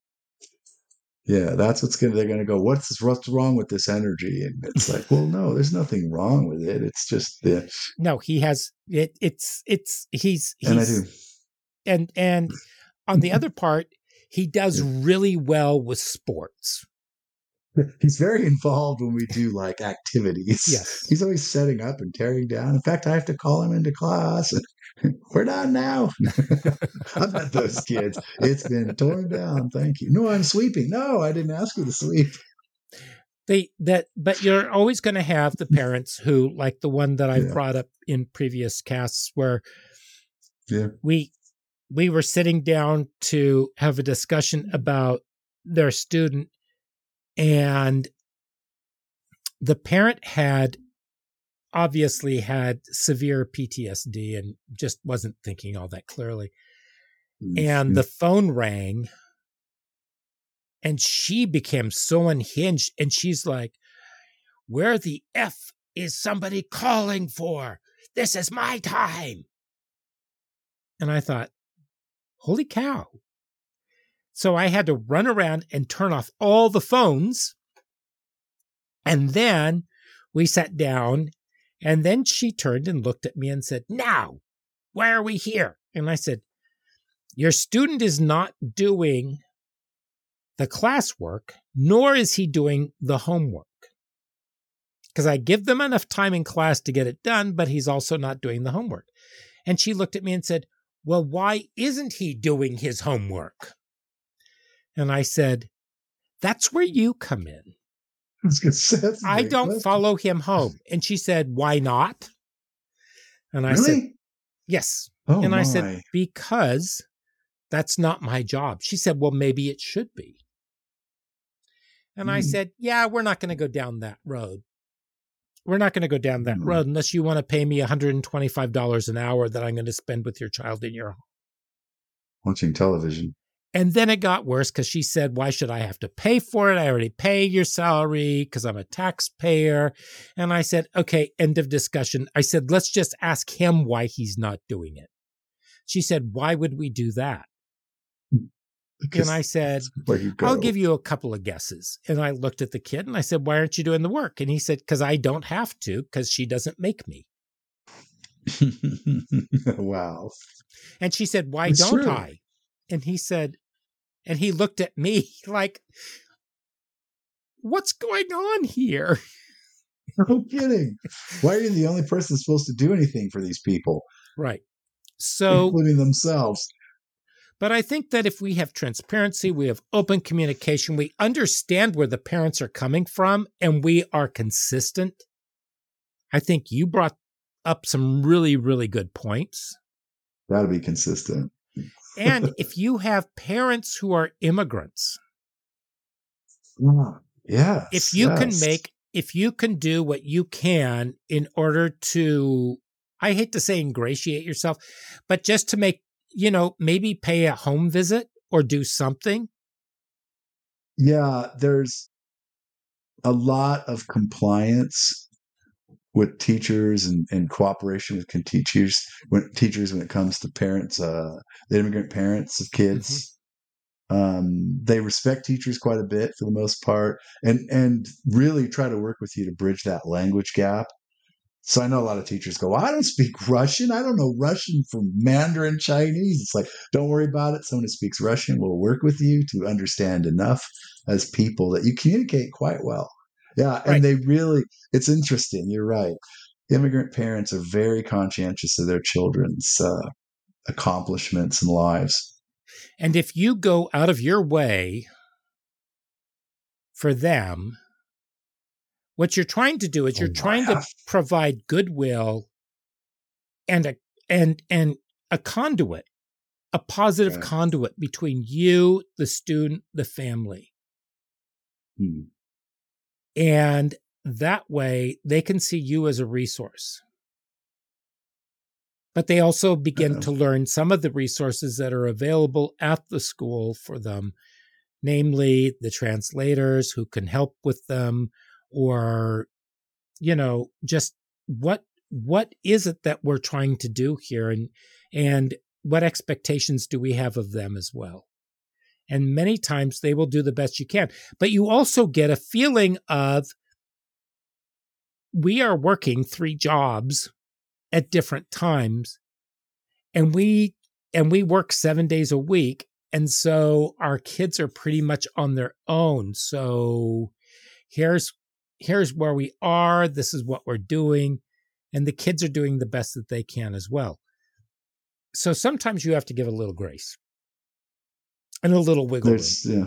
Yeah, that's what's gonna. They're gonna go. What's what's wrong with this energy? And it's like, well, no, there's nothing wrong with it. It's just the. No, he has it. It's it's he's he's And I do. and and on the other (laughs) part, he does really well with sports. (laughs) He's very involved when we do like activities. Yes. He's always setting up and tearing down. In fact, I have to call him into class. (laughs) (laughs) We're done now. (laughs) I've met those kids. It's been torn down. Thank you. No, I'm sweeping. No, I didn't ask you to sweep. (laughs) They that but you're always going to have the parents who like the one that I've Yeah. brought up in previous casts where Yeah. we we were sitting down to have a discussion about their student and the parent had obviously had severe PTSD and just wasn't thinking all that clearly. Mm, and mm. the phone rang. And she became so unhinged and she's like where the f is somebody calling for? This is my time. And i thought holy cow. So i had to run around and turn off all the phones. And then we sat down and then she turned and looked at me and said now why are we here and i said your student is not doing the classwork, nor is he doing the homework. Because I give them enough time in class to get it done, but he's also not doing the homework. And she looked at me and said, Well, why isn't he doing his homework? And I said, That's where you come in. I was gonna say, that's a I great don't question. follow him home. And she said, Why not? And I really? said, Yes. oh and my. I said, because that's not my job. She said, well, maybe it should be. And I Hmm. said, yeah, we're not going to go down that road. We're not going to go down that Hmm. road unless you want to pay me $125 an hour that I'm going to spend with your child in your home. watching television. And then it got worse because she said, Why should I have to pay for it? I already pay your salary because I'm a taxpayer. And I said, Okay, end of discussion. I said, Let's just ask him why he's not doing it. She said, Why would we do that? Because And I said, that's where you go. I'll give you a couple of guesses. And I looked at the kid and I said, Why aren't you doing the work? And he said, Because I don't have to, because she doesn't make me. (laughs) wow. And she said, Why It's don't true. I? And he said, and he looked at me (laughs) like, What's going on here? (laughs) No kidding. Why are you the only person supposed to do anything for these people, Right. So, including themselves? but I think that if we have transparency, we have open communication, we understand where the parents are coming from, and we are consistent. I think you brought up some really, really good points. To be consistent. And if you have parents who are immigrants, Yeah. if you can make, if you can do what you can in order to, I hate to say ingratiate yourself, but just to make, you know, maybe pay a home visit or do something. Yeah, there's a lot of compliance with teachers and, and cooperation with teachers when teachers when it comes to parents, uh, the immigrant parents of kids. Um, they respect teachers quite a bit for the most part, and and really try to work with you to bridge that language gap. So I know a lot of teachers go, well, I don't speak Russian. I don't know Russian from Mandarin Chinese. It's like, don't worry about it. Someone who speaks Russian will work with you to understand enough as people that you communicate quite well. Yeah. And Right. they really, it's interesting. You're right. Immigrant parents are very conscientious of their children's uh, accomplishments and lives. And if you go out of your way for them, what you're trying to do is you're Oh, trying to provide goodwill and a and and a conduit, a positive Right. conduit between you, the student, the family. Hmm. And that way they can see you as a resource. But they also begin Uh-oh. to learn some of the resources that are available at the school for them, namely the translators who can help with them, or, you know, just what what is it that we're trying to do here and and what expectations do we have of them as well And many times they will do the best you can. But you also get a feeling of we are working three jobs at different times and we and we work 7 days a week and so our kids are pretty much on their own. So here's here's where we are, this is what we're doing and the kids are doing the best that they can as well. So sometimes you have to give a little grace and a little wiggle there's, room. Yeah,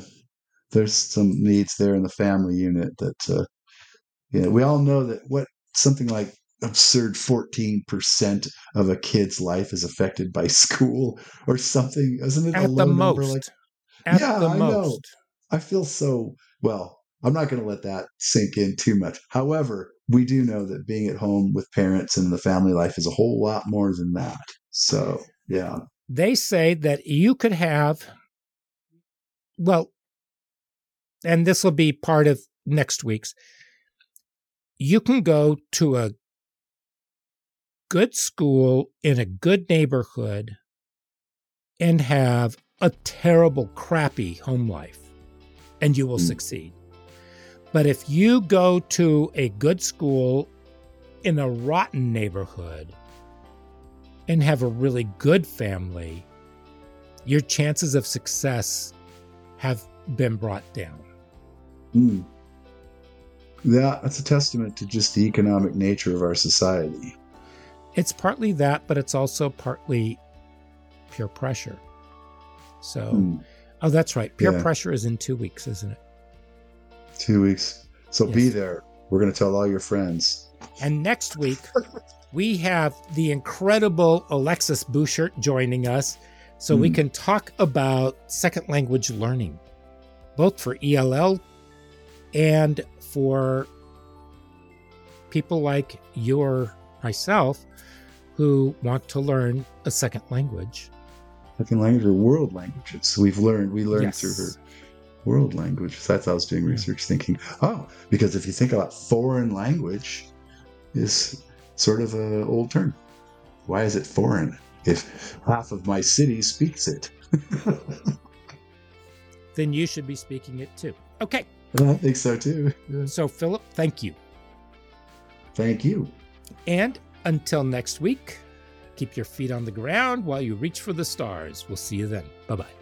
there's some needs there in the family unit that, uh, yeah, we all know that what something like absurd 14% of a kid's life is affected by (laughs) school or something. Isn't it At a low the number? most. Like, At yeah, the I most. know. I feel so well. I'm not going to let that sink in too much. However, we do know that being at home with parents and the family life is a whole lot more than that. So, yeah. They say that you could have, well, and this will be part of next week's, you can go to a good school in a good neighborhood and have a terrible, crappy home life, and you will mm. succeed. But if you go to a good school in a rotten neighborhood and have a really good family, your chances of success have been brought down. Mm. Yeah, that's a testament to just the economic nature of our society. It's partly that, but it's also partly peer pressure. So, mm. oh, that's right. Peer yeah. pressure is in two weeks, isn't it? Two weeks. So yes. be there. We're going to tell all your friends. And next week, we have the incredible Alexis Bouchert joining us so mm. we hmm. can talk about second language learning, both for ELL and for people like you or myself who want to learn a second language. Second language or world languages. We've learned, we learned yes. through her world language. So that's how I was doing research, thinking, oh, because if you think about foreign language, is sort of an old term. Why is it foreign if half of my city speaks it? (laughs) then you should be speaking it too. Okay. (laughs) I think so too. Yeah. So, Philip, thank you. Thank you. And until next week, keep your feet on the ground while you reach for the stars. We'll see you then. Bye bye.